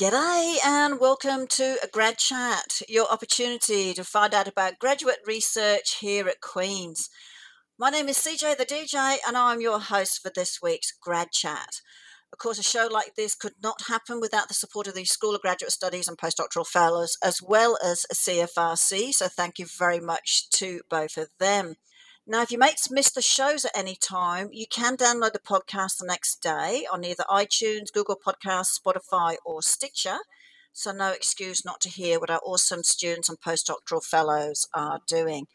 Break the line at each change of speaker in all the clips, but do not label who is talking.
G'day and welcome to a grad chat, your opportunity to find out about graduate research here at Queen's. My name is CJ the DJ and I'm your host for this week's grad chat. Of course, a show like this could not happen without the support of the School of Graduate Studies and Postdoctoral Fellows, as well as CFRC, so thank you very much to both of them. Now, if you miss the shows at any time, you can download the podcast the next day on either iTunes, Google Podcasts, Spotify, or Stitcher. So, no excuse not to hear what our awesome students and postdoctoral fellows are doing.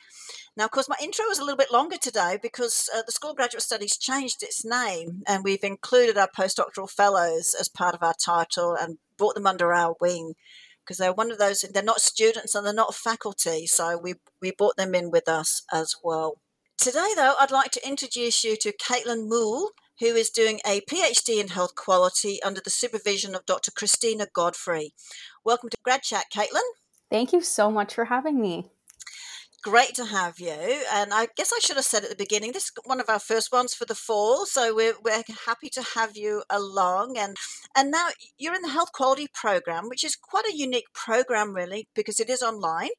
Now, of course, my intro is a little bit longer today because uh, the School of Graduate Studies changed its name and we've included our postdoctoral fellows as part of our title and brought them under our wing because they're one of those, they're not students and they're not faculty. So, we, we brought them in with us as well. Today, though, I'd like to introduce you to Caitlin Moule, who is doing a PhD in health quality under the supervision of Dr. Christina Godfrey. Welcome to Grad Chat, Caitlin.
Thank you so much for having me.
Great to have you. And I guess I should have said at the beginning, this is one of our first ones for the fall. So we're, we're happy to have you along. And, and now you're in the health quality program, which is quite a unique program, really, because it is online.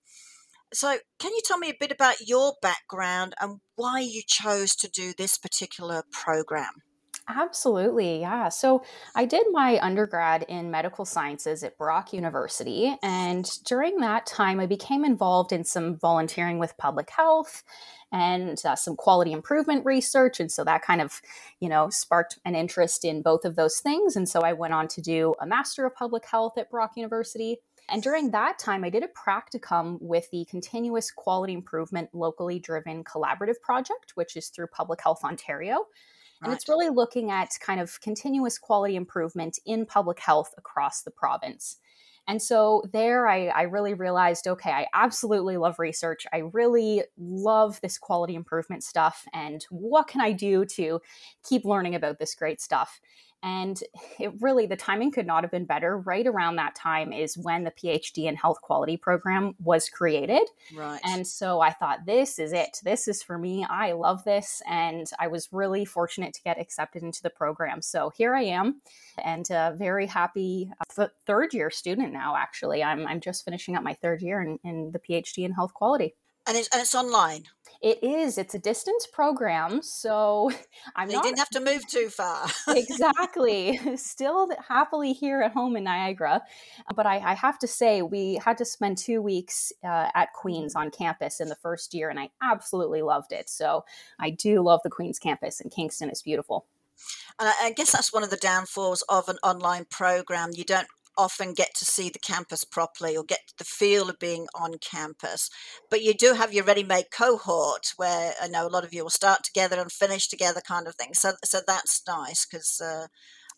So, can you tell me a bit about your background and why you chose to do this particular program?
Absolutely, yeah. So I did my undergrad in medical sciences at Brock University. And during that time, I became involved in some volunteering with public health and uh, some quality improvement research. And so that kind of, you know, sparked an interest in both of those things. And so I went on to do a Master of Public Health at Brock University. And during that time, I did a practicum with the Continuous Quality Improvement Locally Driven Collaborative Project, which is through Public Health Ontario. And it's really looking at kind of continuous quality improvement in public health across the province. And so there, I, I, really realized okay, I absolutely love research. I really love this quality improvement stuff. And what can I do to keep learning about this great stuff? And it really, the timing could not have been better. Right around that time is when the PhD in health quality program was created.
Right.
And so I thought, this is it. This is for me. I love this. And I was really fortunate to get accepted into the program. So here I am and a very happy uh, third year student now, actually. I'm, I'm just finishing up my third year in, in the PhD in health quality.
And it's, and it's online.
It is. It's a distance program, so I'm
you
not.
didn't have to move too far.
exactly. Still happily here at home in Niagara, but I, I have to say we had to spend two weeks uh, at Queens on campus in the first year, and I absolutely loved it. So I do love the Queens campus, and Kingston is beautiful.
And I guess that's one of the downfalls of an online program. You don't often get to see the campus properly or get the feel of being on campus. But you do have your ready-made cohort where I know a lot of you will start together and finish together, kind of thing. So, so that's nice because uh,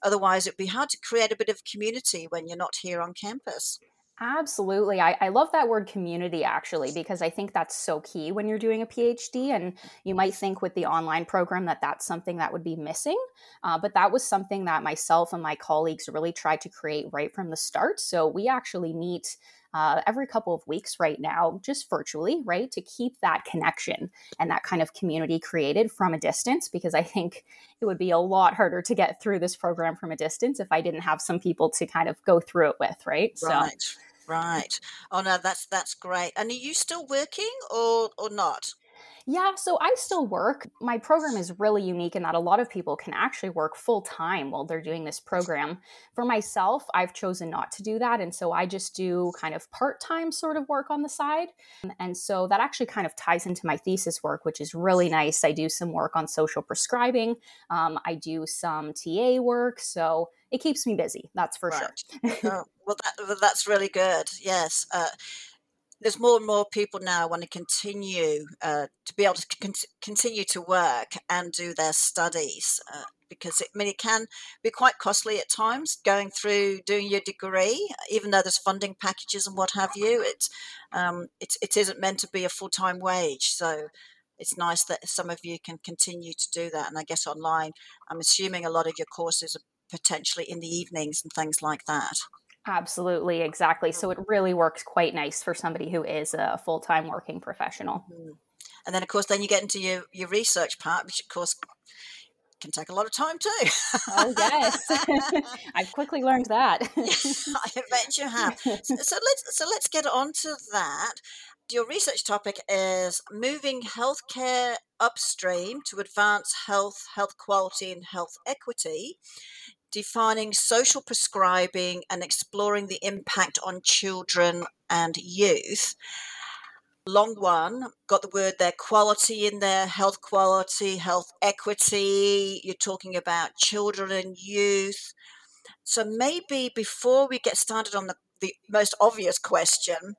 otherwise it'd be hard to create a bit of community when you're not here on campus.
Absolutely. I, I love that word community actually, because I think that's so key when you're doing a PhD. And you might think with the online program that that's something that would be missing. Uh, but that was something that myself and my colleagues really tried to create right from the start. So we actually meet uh, every couple of weeks right now, just virtually, right, to keep that connection and that kind of community created from a distance. Because I think it would be a lot harder to get through this program from a distance if I didn't have some people to kind of go through it with, right?
Right. So, Right. Oh no, that's that's great. And are you still working or or not?
Yeah, so I still work. My program is really unique in that a lot of people can actually work full time while they're doing this program. For myself, I've chosen not to do that. And so I just do kind of part time sort of work on the side. And so that actually kind of ties into my thesis work, which is really nice. I do some work on social prescribing, um, I do some TA work. So it keeps me busy, that's for right.
sure. oh, well, that, that's really good. Yes. Uh, there's more and more people now want to continue uh, to be able to con- continue to work and do their studies uh, because it, I mean it can be quite costly at times going through doing your degree even though there's funding packages and what have you um, it, it isn't meant to be a full time wage so it's nice that some of you can continue to do that and I guess online I'm assuming a lot of your courses are potentially in the evenings and things like that.
Absolutely, exactly. So it really works quite nice for somebody who is a full time working professional.
Mm-hmm. And then, of course, then you get into your, your research part, which, of course, can take a lot of time too.
oh yes, I've quickly learned that.
I bet you have. So, so let's so let's get on to that. Your research topic is moving healthcare upstream to advance health, health quality, and health equity, defining social prescribing and exploring the impact on children and youth. Long one got the word there quality in there health quality health equity. You're talking about children and youth. So maybe before we get started on the, the most obvious question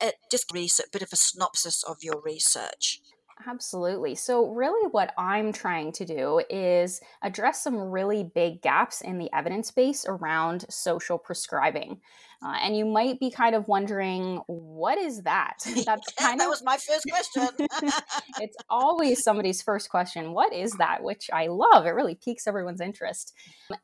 uh, just a bit of a synopsis of your research
Absolutely. So, really, what I'm trying to do is address some really big gaps in the evidence base around social prescribing. Uh, and you might be kind of wondering, what is that?
That's kind that of was my first question.
it's always somebody's first question. What is that? Which I love. It really piques everyone's interest.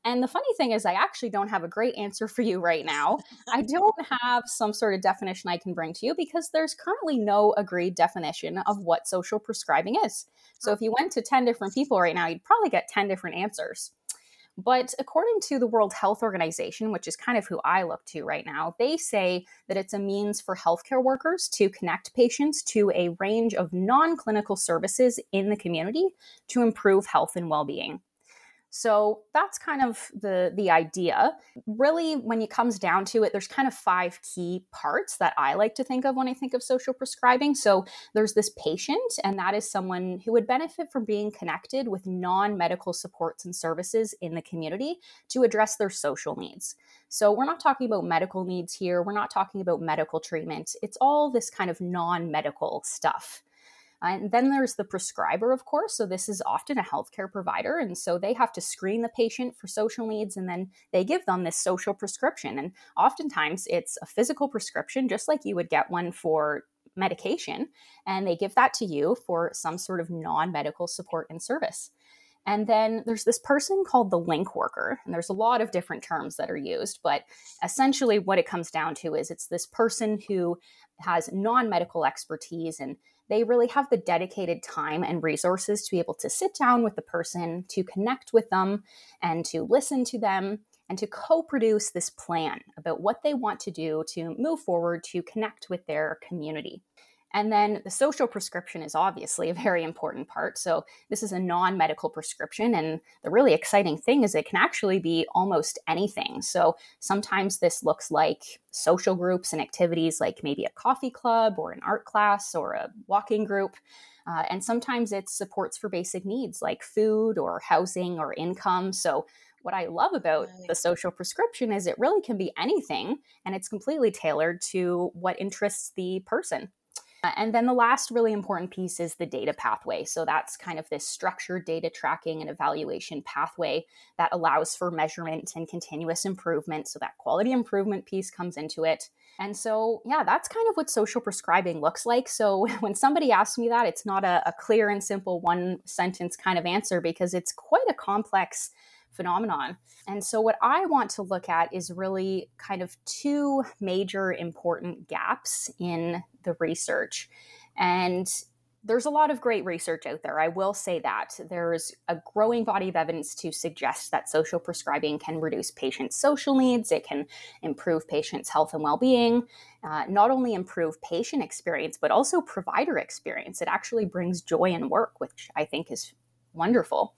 And the funny thing is, I actually don't have a great answer for you right now. I don't have some sort of definition I can bring to you because there's currently no agreed definition of what social prescribing is. So if you went to 10 different people right now, you'd probably get 10 different answers. But according to the World Health Organization, which is kind of who I look to right now, they say that it's a means for healthcare workers to connect patients to a range of non clinical services in the community to improve health and well being. So that's kind of the the idea. Really, when it comes down to it, there's kind of five key parts that I like to think of when I think of social prescribing. So there's this patient, and that is someone who would benefit from being connected with non-medical supports and services in the community to address their social needs. So we're not talking about medical needs here. We're not talking about medical treatment. It's all this kind of non-medical stuff. Uh, and then there's the prescriber, of course. So this is often a healthcare provider. And so they have to screen the patient for social needs and then they give them this social prescription. And oftentimes it's a physical prescription, just like you would get one for medication. And they give that to you for some sort of non medical support and service. And then there's this person called the link worker. And there's a lot of different terms that are used, but essentially what it comes down to is it's this person who has non medical expertise and they really have the dedicated time and resources to be able to sit down with the person, to connect with them, and to listen to them, and to co produce this plan about what they want to do to move forward to connect with their community. And then the social prescription is obviously a very important part. So, this is a non medical prescription. And the really exciting thing is it can actually be almost anything. So, sometimes this looks like social groups and activities like maybe a coffee club or an art class or a walking group. Uh, and sometimes it's supports for basic needs like food or housing or income. So, what I love about the social prescription is it really can be anything and it's completely tailored to what interests the person. Uh, and then the last really important piece is the data pathway. So that's kind of this structured data tracking and evaluation pathway that allows for measurement and continuous improvement. So that quality improvement piece comes into it. And so, yeah, that's kind of what social prescribing looks like. So when somebody asks me that, it's not a, a clear and simple one sentence kind of answer because it's quite a complex phenomenon. And so, what I want to look at is really kind of two major important gaps in the research. And there's a lot of great research out there. I will say that. There's a growing body of evidence to suggest that social prescribing can reduce patients' social needs, it can improve patients' health and well being, uh, not only improve patient experience, but also provider experience. It actually brings joy in work, which I think is wonderful.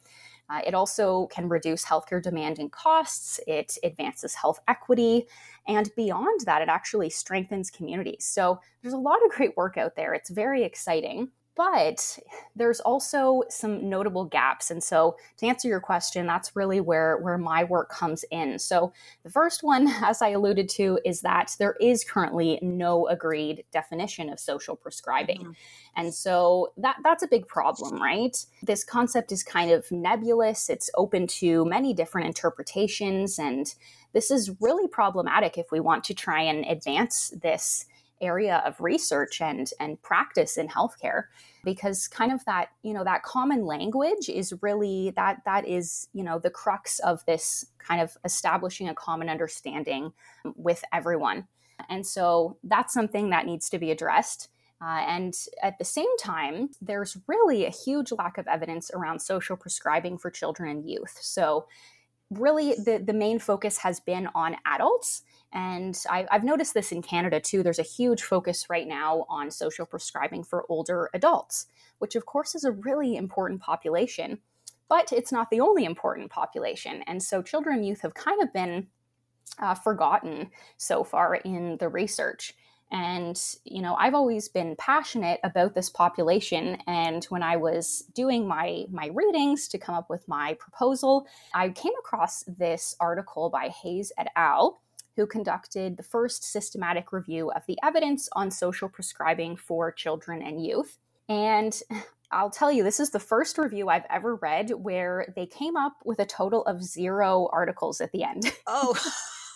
Uh, it also can reduce healthcare demand and costs. It advances health equity. And beyond that, it actually strengthens communities. So there's a lot of great work out there. It's very exciting. But there's also some notable gaps. And so to answer your question, that's really where, where my work comes in. So the first one, as I alluded to, is that there is currently no agreed definition of social prescribing. Mm-hmm. And so that that's a big problem, right? This concept is kind of nebulous. It's open to many different interpretations. And this is really problematic if we want to try and advance this area of research and and practice in healthcare because kind of that you know that common language is really that that is you know the crux of this kind of establishing a common understanding with everyone and so that's something that needs to be addressed Uh, and at the same time, there's really a huge lack of evidence around social prescribing for children and youth. So, really, the, the main focus has been on adults. And I, I've noticed this in Canada too. There's a huge focus right now on social prescribing for older adults, which, of course, is a really important population. But it's not the only important population. And so, children and youth have kind of been uh, forgotten so far in the research. And, you know, I've always been passionate about this population. And when I was doing my, my readings to come up with my proposal, I came across this article by Hayes et al., who conducted the first systematic review of the evidence on social prescribing for children and youth. And I'll tell you, this is the first review I've ever read where they came up with a total of zero articles at the end.
Oh.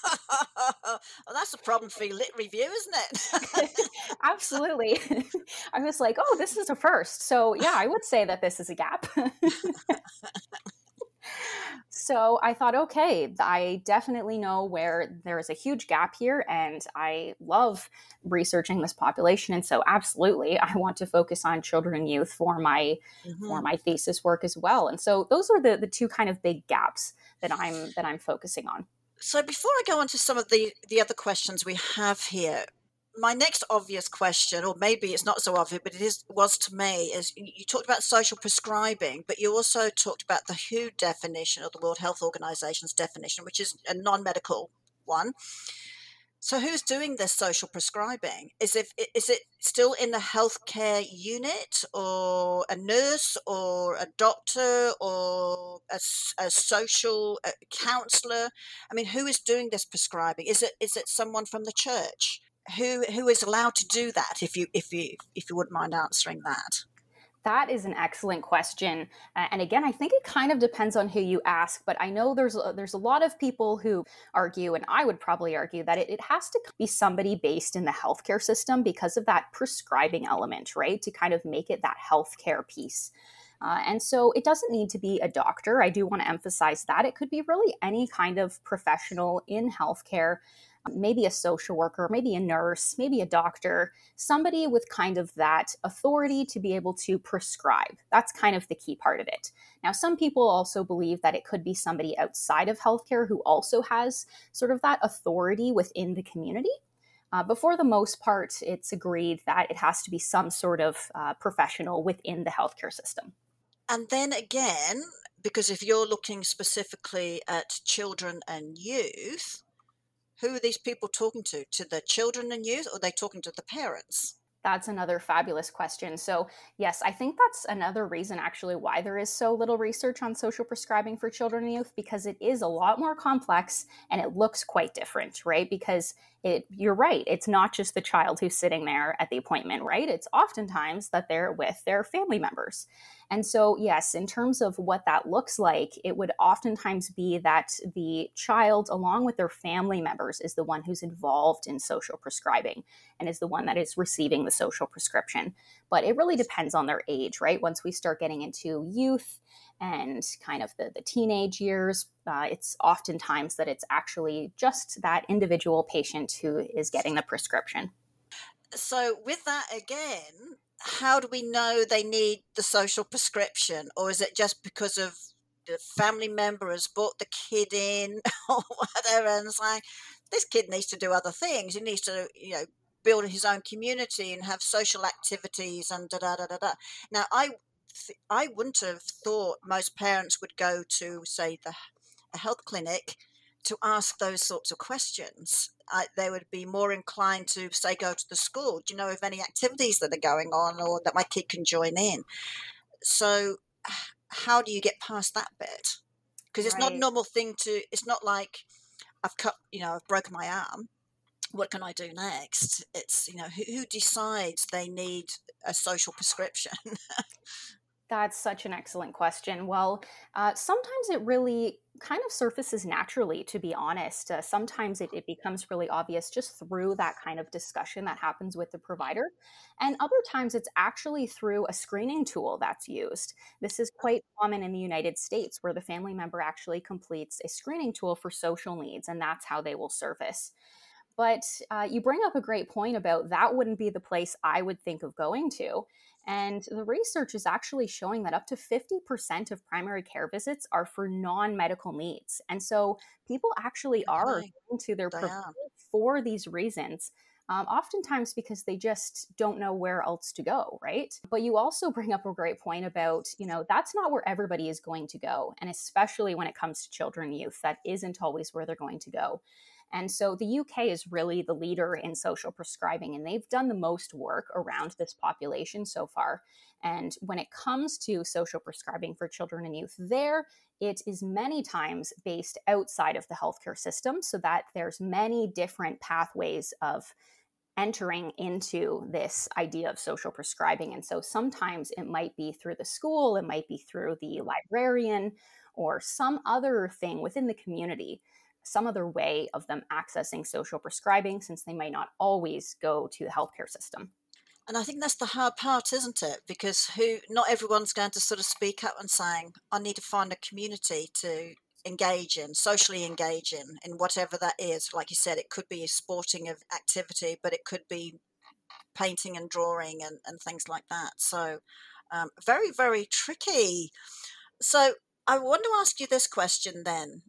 well, that's a problem for your lit review, isn't it?
Absolutely. I was like, oh, this is a first. So, yeah, I would say that this is a gap. So I thought, okay, I definitely know where there is a huge gap here, and I love researching this population. And so, absolutely, I want to focus on children and youth for my mm-hmm. for my thesis work as well. And so, those are the the two kind of big gaps that I'm that I'm focusing on.
So before I go on to some of the the other questions we have here, my next obvious question, or maybe it's not so obvious, but it is was to me, is you talked about social prescribing, but you also talked about the WHO definition or the World Health Organization's definition, which is a non-medical one. So who's doing this social prescribing? Is it is it still in the healthcare unit, or a nurse, or a doctor, or a, a social counselor? I mean, who is doing this prescribing? Is it is it someone from the church? Who who is allowed to do that? If you if you if you wouldn't mind answering that.
That is an excellent question, uh, and again, I think it kind of depends on who you ask. But I know there's a, there's a lot of people who argue, and I would probably argue that it, it has to be somebody based in the healthcare system because of that prescribing element, right? To kind of make it that healthcare piece. Uh, and so it doesn't need to be a doctor. I do want to emphasize that. It could be really any kind of professional in healthcare maybe a social worker, maybe a nurse, maybe a doctor, somebody with kind of that authority to be able to prescribe. That's kind of the key part of it. Now, some people also believe that it could be somebody outside of healthcare who also has sort of that authority within the community. Uh, but for the most part, it's agreed that it has to be some sort of uh, professional within the healthcare system.
And then again, because if you're looking specifically at children and youth, who are these people talking to? To the children and youth, or are they talking to the parents?
That's another fabulous question. So, yes, I think that's another reason actually why there is so little research on social prescribing for children and youth because it is a lot more complex and it looks quite different, right? Because it you're right, it's not just the child who's sitting there at the appointment, right? It's oftentimes that they're with their family members. And so, yes, in terms of what that looks like, it would oftentimes be that the child, along with their family members, is the one who's involved in social prescribing and is the one that is receiving the social prescription. But it really depends on their age, right? Once we start getting into youth and kind of the, the teenage years, uh, it's oftentimes that it's actually just that individual patient who is getting the prescription.
So, with that again, how do we know they need the social prescription, or is it just because of the family member has brought the kid in or whatever, and it's like this kid needs to do other things. He needs to, you know, build his own community and have social activities and da da da da da. Now, I I wouldn't have thought most parents would go to, say, the a health clinic to ask those sorts of questions. I, they would be more inclined to say go to the school. Do you know of any activities that are going on or that my kid can join in? So, how do you get past that bit? Because it's right. not a normal thing to. It's not like I've cut. You know, I've broken my arm. What can I do next? It's you know who, who decides they need a social prescription.
That's such an excellent question. Well, uh, sometimes it really kind of surfaces naturally, to be honest. Uh, sometimes it, it, becomes really obvious just through that kind of discussion that happens with the provider. And other times it's actually through a screening tool that's used. This is quite common in the United States, where the family member actually completes a screening tool for social needs, and that's how they will surface. But uh, you bring up a great point about that wouldn't be the place I would think of going to. And the research is actually showing that up to 50% of primary care visits are for non medical needs. And so people actually are going to their provider for these reasons. Um, oftentimes because they just don't know where else to go, right? But you also bring up a great point about, you know, that's not where everybody is going to go. And especially when it comes to children and youth, that isn't always where they're going to go. And so the UK is really the leader in social prescribing, and they've done the most work around this population so far. And when it comes to social prescribing for children and youth, there it is many times based outside of the healthcare system, so that there's many different pathways of entering into this idea of social prescribing. And so sometimes it might be through the school, it might be through the librarian, or some other thing within the community some other way of them accessing social prescribing since they might not always go to the healthcare system.
And I think that's the hard part, isn't it? Because who not everyone's going to sort of speak up and saying, I need to find a community to engage in, socially engage in, in whatever that is. Like you said, it could be a sporting activity, but it could be painting and drawing and, and things like that. So um, very, very tricky. So I want to ask you this question then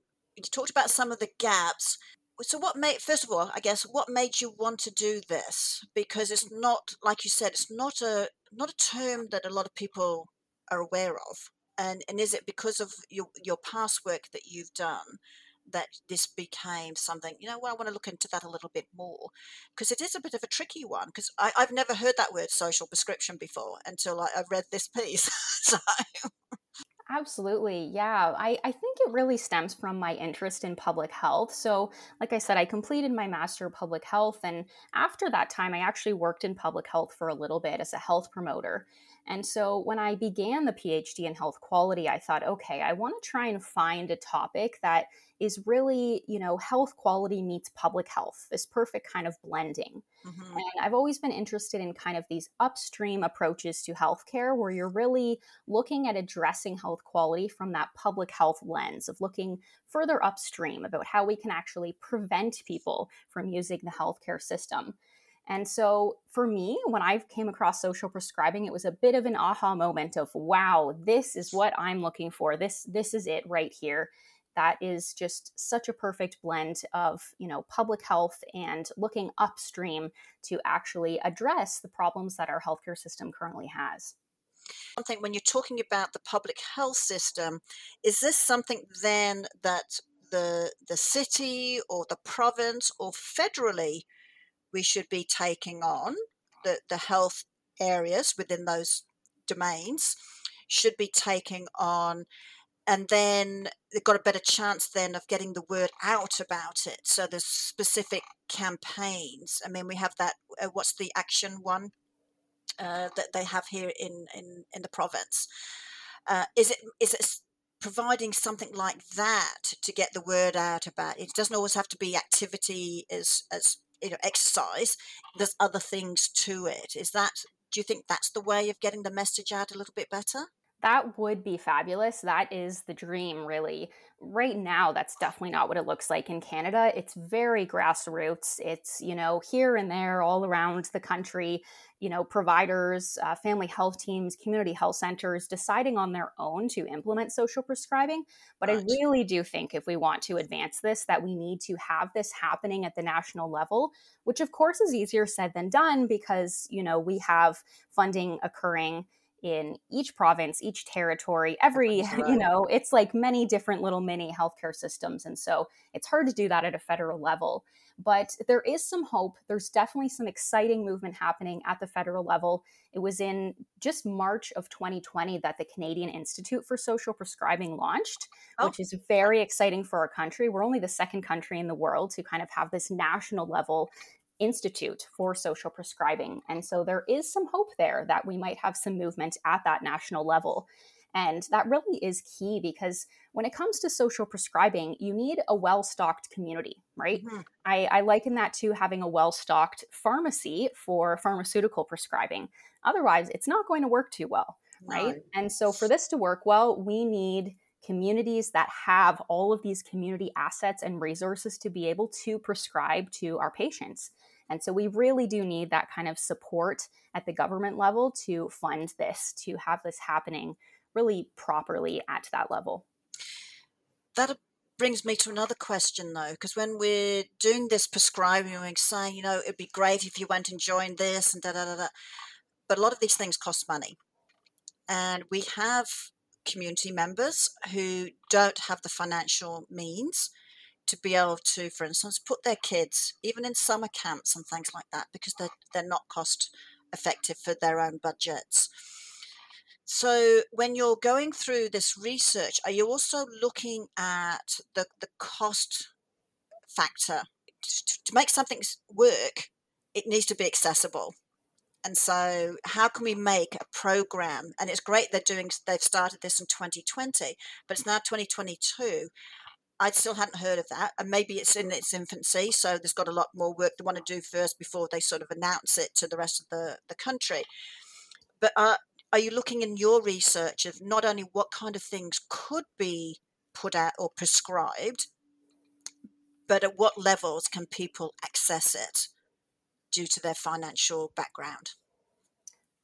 you talked about some of the gaps. So, what made, first of all, I guess, what made you want to do this? Because it's mm. not, like you said, it's not a not a term that a lot of people are aware of. And and is it because of your your past work that you've done that this became something? You know, well, I want to look into that a little bit more because it is a bit of a tricky one. Because I've never heard that word social prescription before until I, I read this piece. so.
Absolutely. Yeah. I, I think it really stems from my interest in public health. So, like I said, I completed my Master of Public Health. And after that time, I actually worked in public health for a little bit as a health promoter. And so when I began the PhD in health quality, I thought, okay, I want to try and find a topic that is really, you know, health quality meets public health, this perfect kind of blending. Mm-hmm. And I've always been interested in kind of these upstream approaches to healthcare where you're really looking at addressing health quality from that public health lens of looking further upstream about how we can actually prevent people from using the healthcare system. And so for me, when I came across social prescribing, it was a bit of an aha moment of wow, this is what I'm looking for. This this is it right here. That is just such a perfect blend of, you know, public health and looking upstream to actually address the problems that our healthcare system currently has.
Something when you're talking about the public health system, is this something then that the the city or the province or federally we should be taking on, the, the health areas within those domains should be taking on and then they've got a better chance then of getting the word out about it. So there's specific campaigns. I mean we have that uh, what's the action one uh, that they have here in in, in the province. Uh, is it is it providing something like that to get the word out about it. it doesn't always have to be activity as as you know exercise there's other things to it. Is that do you think that's the way of getting the message out a little bit better
that would be fabulous. That is the dream, really. Right now, that's definitely not what it looks like in Canada. It's very grassroots. It's, you know, here and there, all around the country, you know, providers, uh, family health teams, community health centers deciding on their own to implement social prescribing. But right. I really do think if we want to advance this, that we need to have this happening at the national level, which of course is easier said than done because, you know, we have funding occurring in each province, each territory, every, you know, it's like many different little mini healthcare systems. And so it's hard to do that at a federal level. But there is some hope. There's definitely some exciting movement happening at the federal level. It was in just March of 2020 that the Canadian Institute for Social Prescribing launched, oh. which is very exciting for our country. We're only the second country in the world to kind of have this national level Institute for Social Prescribing. And so there is some hope there that we might have some movement at that national level. And that really is key because when it comes to social prescribing, you need a well stocked community, right? Mm-hmm. I, I, liken that to having a well stocked pharmacy for pharmaceutical prescribing. Otherwise, it's not going to work too well, right? right? And so for this to work well, we need communities that have all of these community assets and resources to be able to prescribe to our patients. And so we really do need that kind of support at the government level to fund this, to have this happening really properly at that level.
That brings me to another question though, because when we're doing this prescribing, we're saying, you know, it'd be great if you went and joined this and da da da da. But a lot of these things cost money. And we have community members who don't have the financial means to be able to, for instance, put their kids even in summer camps and things like that because they're, they're not cost effective for their own budgets. So, when you're going through this research, are you also looking at the, the cost factor? To make something work, it needs to be accessible. And so, how can we make a program? And it's great they're doing, they've started this in 2020, but it's now 2022. I still hadn't heard of that, and maybe it's in its infancy, so there's got a lot more work they want to do first before they sort of announce it to the rest of the, the country. But uh, are you looking in your research of not only what kind of things could be put out or prescribed, but at what levels can people access it due to their financial background?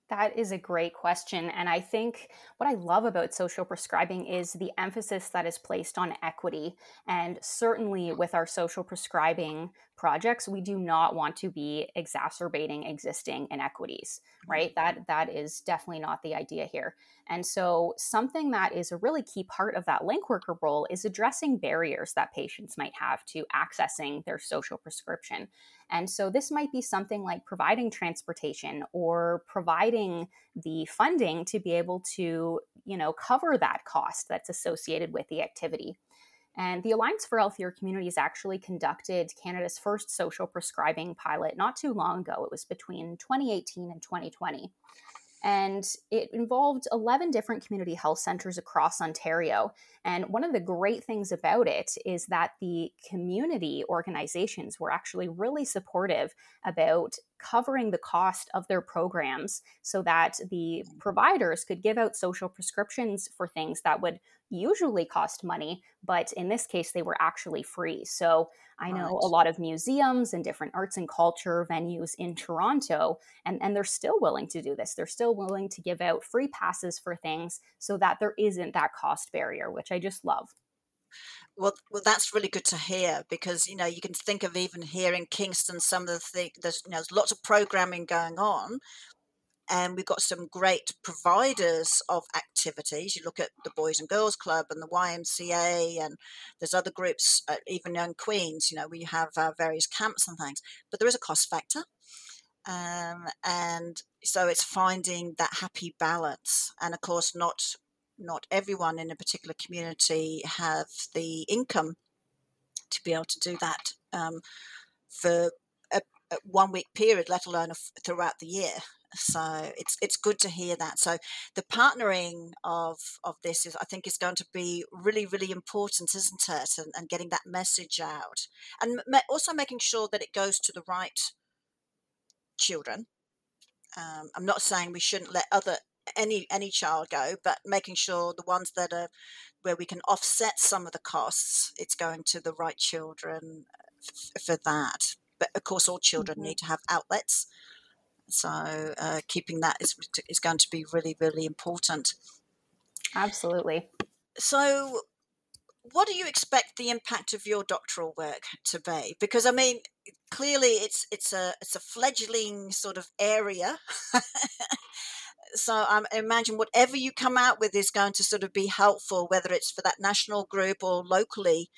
That is a great question. And I think what I love about social prescribing is the emphasis that is placed on equity. And certainly with our social prescribing projects, we do not want to be exacerbating existing inequities, mm-hmm. right? That that is definitely not the idea here. And so something that is a really key part of that link worker role is addressing barriers that patients might have to accessing their social prescription. And so this might be something like providing transportation or providing the funding to be able to, you know, cover that cost that's associated with the activity. And the Alliance for Healthier Communities actually conducted Canada's first social prescribing pilot not too long ago. It was between 2018 and 2020 and it involved 11 different community health centers across Ontario. And one of the great things about it is that the community organizations were actually really supportive about covering the cost of their programs so that the providers could give out social prescriptions for things that would usually cost money, but in this case, they were actually free. So I know right. a lot of museums and different arts and culture venues in Toronto, and, and they're still willing to do this. They're still willing to give out free passes for things so that there isn't that cost barrier, which I just love.
Well, well, that's really good to hear because you know you can think of even here in Kingston some of the things. There's you know there's lots of programming going on, and we've got some great providers of activities. You look at the Boys and Girls Club and the YMCA, and there's other groups, uh, even in Queens. You know, we have uh, various camps and things, but there is a cost factor, um, and so it's finding that happy balance. And of course, not not everyone in a particular community have the income to be able to do that um, for a, a one week period, let alone throughout the year. So it's it's good to hear that. So the partnering of of this is, I think, is going to be really really important, isn't it? And, and getting that message out, and also making sure that it goes to the right children. Um, I'm not saying we shouldn't let other any any child go, but making sure the ones that are where we can offset some of the costs, it's going to the right children f- for that. But of course, all children mm-hmm. need to have outlets so uh, keeping that is, is going to be really, really important.
Absolutely.
So, what do you expect the impact of your doctoral work to be? Because I mean, clearly it's it's a it's a fledgling sort of area. so I imagine whatever you come out with is going to sort of be helpful, whether it's for that national group or locally.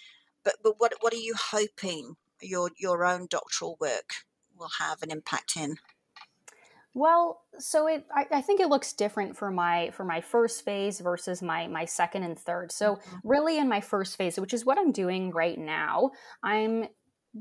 But but what what are you hoping your your own doctoral work will have an impact in?
Well, so it I, I, think it looks different for my for my first phase versus my my second and third. So mm-hmm. really in my first phase, which is what I'm doing right now, I'm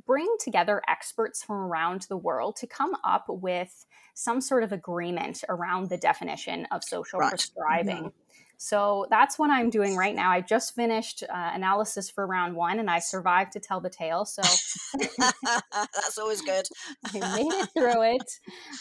bringing together experts from around the world to come up with some sort of agreement around the definition of social right. prescribing. Mm-hmm. So that's what I'm doing right now. I just finished uh, analysis for round one and I survived to tell the tale. So
that's always good.
I made it through it.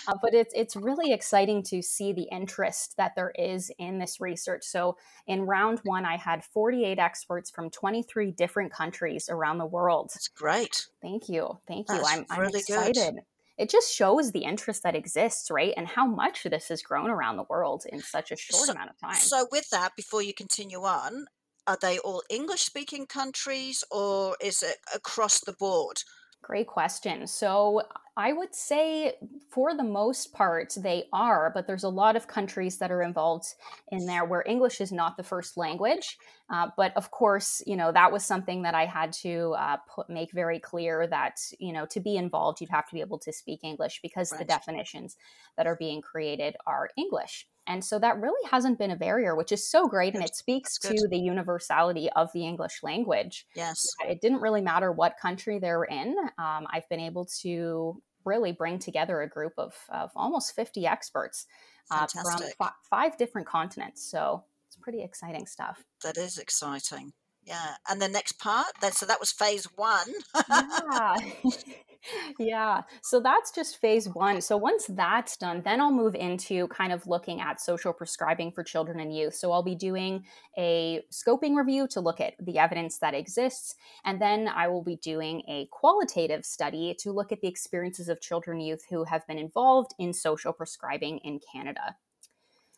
Uh, but it's, it's really exciting to see the interest that there is in this research. So in round one, I had 48 experts from 23 different countries around the world.
That's great.
Thank you. Thank you.
That's
I'm, I'm
really good.
It just shows the interest that exists, right? And how much this has grown around the world in such a short
So,
amount of time.
so with that, before you continue on, are they all English speaking countries or is it across the board?
Great question. So I would say for the most part they are, but there's a lot of countries that are involved in there where English is not the first language. Uh, but of course, you know that was something that I had to uh, put, make very clear that you know to be involved, you'd have to be able to speak English because the definitions that are being created are English. And so that really hasn't been a barrier, which is so great, and it speaks
good.
to the universality of the English language
Yes.
it didn't really matter what country they're in. Um, I've been able to really bring together a group of, of almost 50 experts uh, from fi- five different continents. So it's pretty exciting stuff.
That is exciting. Yeah. And the next part, then so that was phase one.
yeah. yeah. So that's just phase one. So once that's done, then I'll move into kind of looking at social prescribing for children and youth. So I'll be doing a scoping review to look at the evidence that exists. And then I will be doing a qualitative study to look at the experiences of children and youth who have been involved in social prescribing in Canada.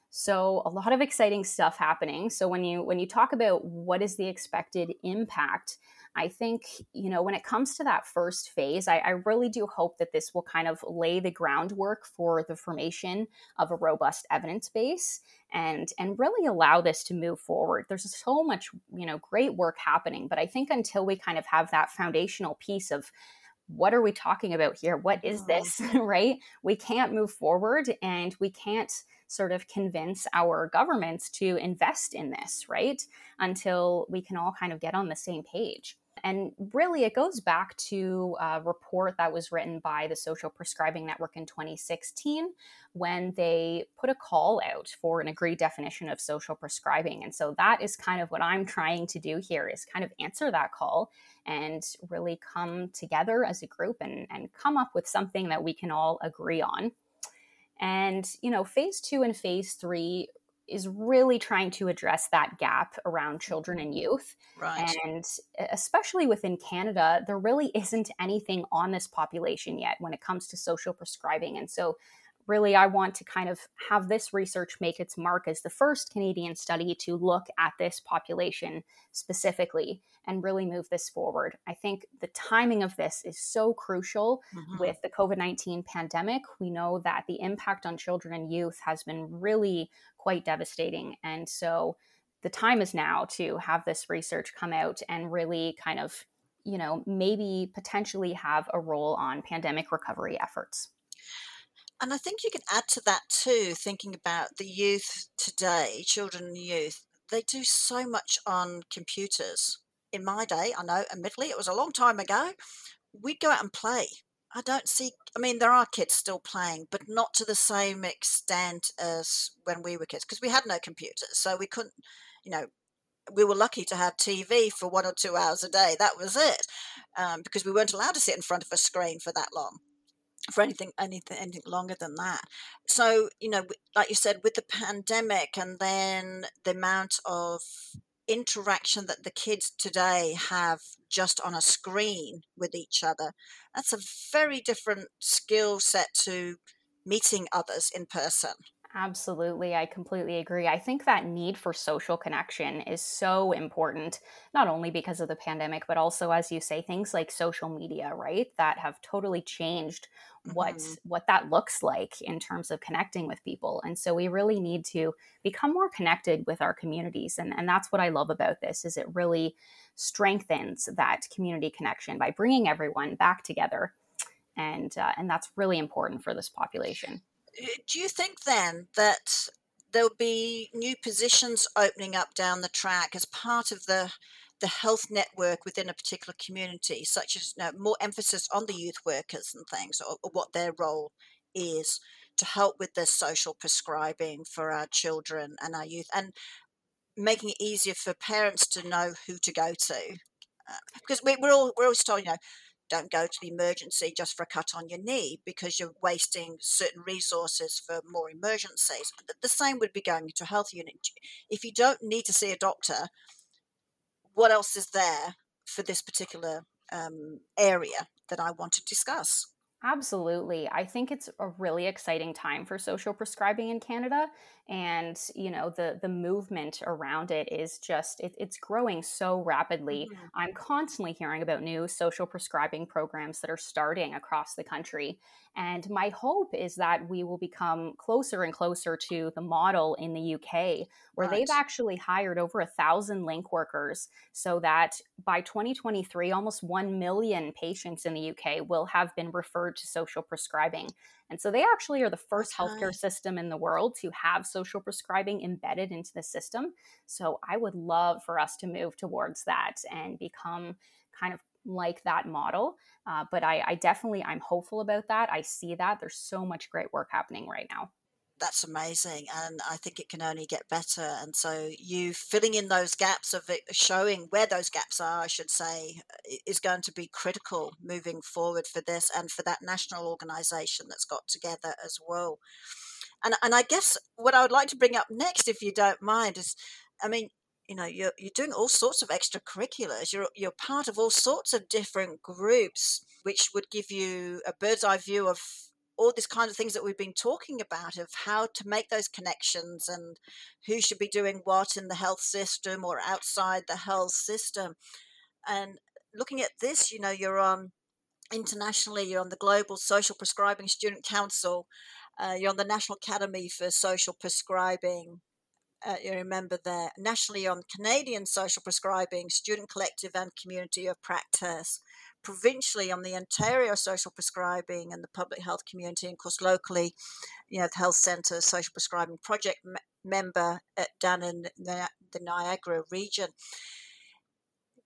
So a lot of exciting stuff happening. So when you when you talk about what is the expected impact, I think, you know, when it comes to that first phase, I, I, really do hope that this will kind of lay the groundwork for the formation of a robust evidence base and and really allow this to move forward. There's so much, you know, great work happening, but I think until we kind of have that foundational piece of what are we talking about here? What is mm-hmm. this, right? We can't move forward and we can't sort of convince our governments to invest in this, right? Until we can all kind of get on the same page. And really, it goes back to a report that was written by the Social Prescribing Network in 2016 when they put a call out for an agreed definition of social prescribing. And so that is kind of what I'm trying to do here is kind of answer that call and really come together as a group and, and come up with something that we can all agree on. And, you know, phase two and phase three is really trying to address that gap around children and youth.
Right.
And especially within Canada, there really isn't anything on this population yet when it comes to social prescribing. And so, really, I want to kind of have this research make its mark as the first Canadian study to look at this population specifically and really move this forward. I think the timing of this is so crucial
Mhm.
with the COVID 19 pandemic. We know that the impact on children and youth has been really quite devastating. And so the time is now to have this research come out and really kind of, you know, maybe potentially have a role on pandemic recovery efforts.
And I think you can add to that too, thinking about the youth today, children and youth, they do so much on computers. In my day, I know, admittedly, it was a long time ago, we'd go out and play. I don't see, I mean, there are kids still playing, but not to the same extent as when we were kids because we had no computers. So we couldn't, you know, we were lucky to have TV for one or two hours a day. That was it um, because we weren't allowed to sit in front of a screen for that long for anything anything anything longer than that so you know like you said with the pandemic and then the amount of interaction that the kids today have just on a screen with each other that's a very different skill set to meeting others in person
Absolutely. I completely agree. I think that need for social connection is so important, not only because of the pandemic, but also, as you say, things like social media, right? That have totally changed what
Mhm.
what that looks like in terms of connecting with people. And so we really need to become more connected with our communities. And, and that's what I love about this is it really strengthens that community connection by bringing everyone back together. And, uh, and that's really important for this population.
Do you think then that there'll be new positions opening up down the track as part of the the health network within a particular community, such as you know, more emphasis on the youth workers and things, or, or what their role is to help with the social prescribing for our children and our youth. And making it easier for parents to know who to go to. Uh, because we, we're all we're always told, you know, don't go to the emergency just for a cut on your knee because you're wasting certain resources for more emergencies. The same would be going to a health unit. If you don't need to see a doctor, what else is there for this particular um, area that I want to discuss?
Absolutely. I think it's a really exciting time for social prescribing in Canada and you know the the movement around it is just it, it's growing so rapidly mm-hmm. i'm constantly hearing about new social prescribing programs that are starting across the country and my hope is that we will become closer and closer to the model in the UK, where right. they've actually hired over a thousand link workers so that by 2023, almost 1 million patients in the UK will have been referred to social prescribing. And so they actually are the first healthcare system in the world to have social prescribing embedded into the system. So I would love for us to move towards that and become kind of like that model. Uh, but I, I definitely, I'm hopeful about that. I see that there's so much great work happening right now
that's amazing and i think it can only get better and so you filling in those gaps of showing where those gaps are i should say is going to be critical moving forward for this and for that national organization that's got together as well. And and i guess what i would like to bring up next if you don't mind is i mean you know you're you're doing all sorts of extracurriculars you're you're part of all sorts of different groups which would give you a bird's eye view of all these kind of things that we've been talking about of how to make those connections and who should be doing what in the health system or outside the health system. And looking at this you know you're on internationally you're on the global social prescribing student council uh, you're on the national academy for social prescribing uh, you remember there, nationally on Canadian social prescribing, student collective and community of practice, provincially on the Ontario social prescribing and the public health community, and of course locally, you know, the health centre social prescribing project member at, down in the, the Niagara region.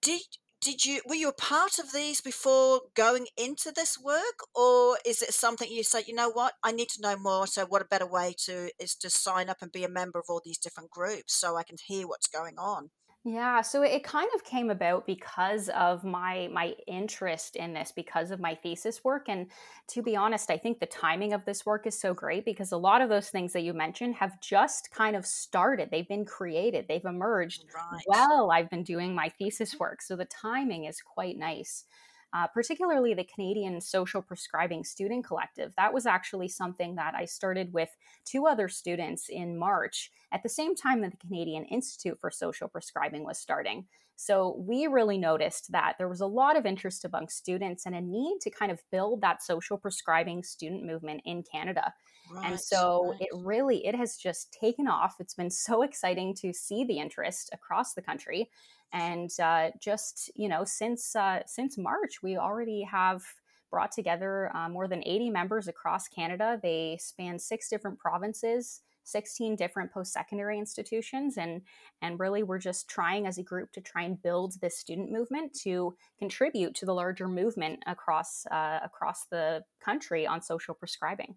Did did you were you a part of these before going into this work or is it something you say you know what? I need to know more so what a better way to is to sign up and be a member of all these different groups so i can hear what's going on
yeah, so it kind of came about because of my my interest in this because of my thesis work and to be honest, I think the timing of this work is so great because a lot of those things that you mentioned have just kind of started. They've been created, they've emerged right. while I've been doing my thesis work. So the timing is quite nice uh, particularly the Canadian Social Prescribing Student Collective. That was actually something that I started with two other students in March at the same time that the Canadian Institute for Social Prescribing was starting. So we really noticed that there was a lot of interest among students and a need to kind of build that social prescribing student movement in Canada. Right, and so right. it really it has just taken off. It's been so exciting to see the interest across the country and uh, just you know since uh, since march we already have brought together uh, more than 80 members across canada. They span six different provinces 16 different post-secondary institutions and and really we're just trying as a group to try and build this student movement to contribute to the larger movement across uh, across the country on social prescribing.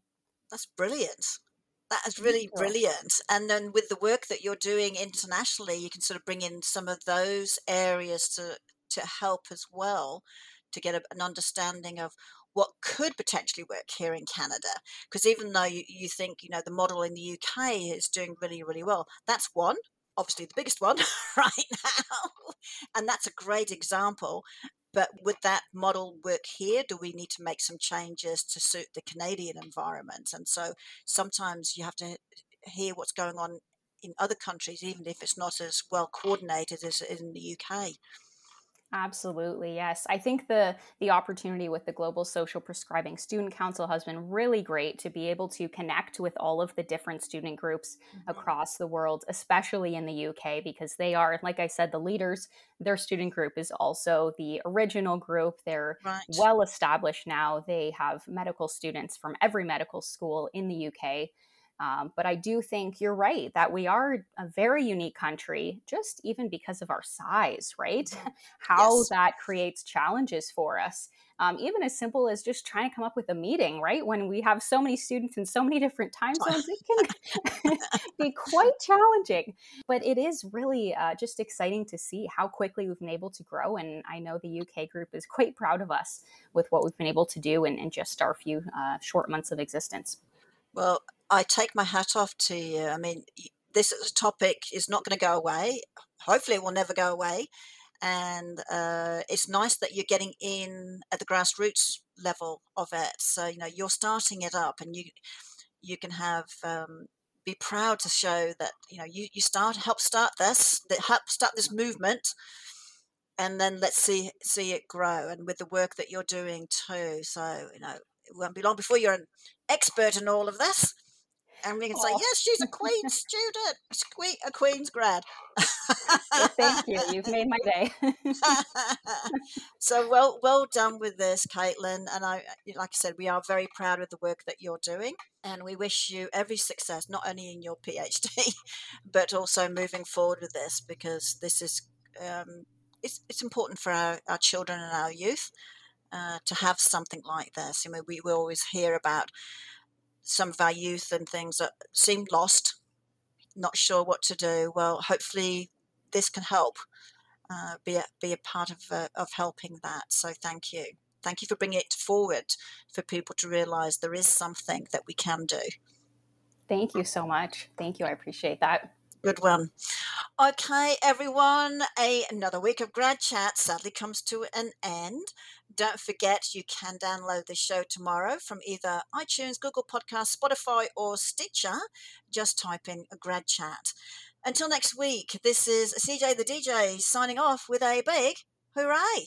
That's brilliant that is really brilliant. And then with the work that you're doing internationally, you can sort of bring in some of those areas to to help as well to get a, an understanding of what could potentially work here in Canada. Because even though you, you think, you know, the model in the UK is doing really, really well, that's one, obviously the biggest one right now. And that's a great example. But would that model work here? Do we need to make some changes to suit the Canadian environment? And so sometimes you have to hear what's going on in other countries, even if it's not as well coordinated as in the UK.
Absolutely, yes. I think the the opportunity with the Global Social Prescribing Student Council has been really great to be able to connect with all of the different student groups mm-hmm. across the world, especially in the UK, because they are, like I said, the leaders. Their student group is also the original group. They're right. well established now. They have medical students from every medical school in the UK Um, but I do think you're right that we are a very unique country, just even because of our size, right? Mm-hmm. How yes. that creates challenges for us. Um, even as simple as just trying to come up with a meeting, right? When we have so many students in so many different time zones, it can be quite challenging. But it is really uh, just exciting to see how quickly we've been able to grow. And I know the UK group is quite proud of us with what we've been able to do in, in just our few uh, short months of existence.
Well, I take my hat off to you. I mean, this topic is not going to go away. Hopefully, it will never go away. And uh, it's nice that you're getting in at the grassroots level of it. So you know you're starting it up, and you you can have um, be proud to show that you know you you start help start this that help start this movement, and then let's see see it grow. And with the work that you're doing too, so you know it won't be long before you're an expert in all of this. And we can say, yes, she's a Queen student, a Queen's grad.
well, thank you. You've made my day.
so well, well done with this, Caitlin. And I, like I said, we are very proud of the work that you're doing, and we wish you every success, not only in your PhD, but also moving forward with this because this is um, it's it's important for our, our children and our youth. Uh, to have something like this. I mean, we, we always hear about some of our youth and things that seemed lost, not sure what to do. Well, hopefully, this can help uh, be a, be a part of uh, of helping that. So, thank you, thank you for bringing it forward for people to realise there is something that we can do.
Thank you so much. Thank you. I appreciate that.
Good one. Okay, everyone, a, another week of Grad Chat sadly comes to an end. Don't forget you can download the show tomorrow from either iTunes, Google Podcast, Spotify, or Stitcher. Just type in Grad Chat. Until next week, this is CJ the DJ signing off with a big hooray.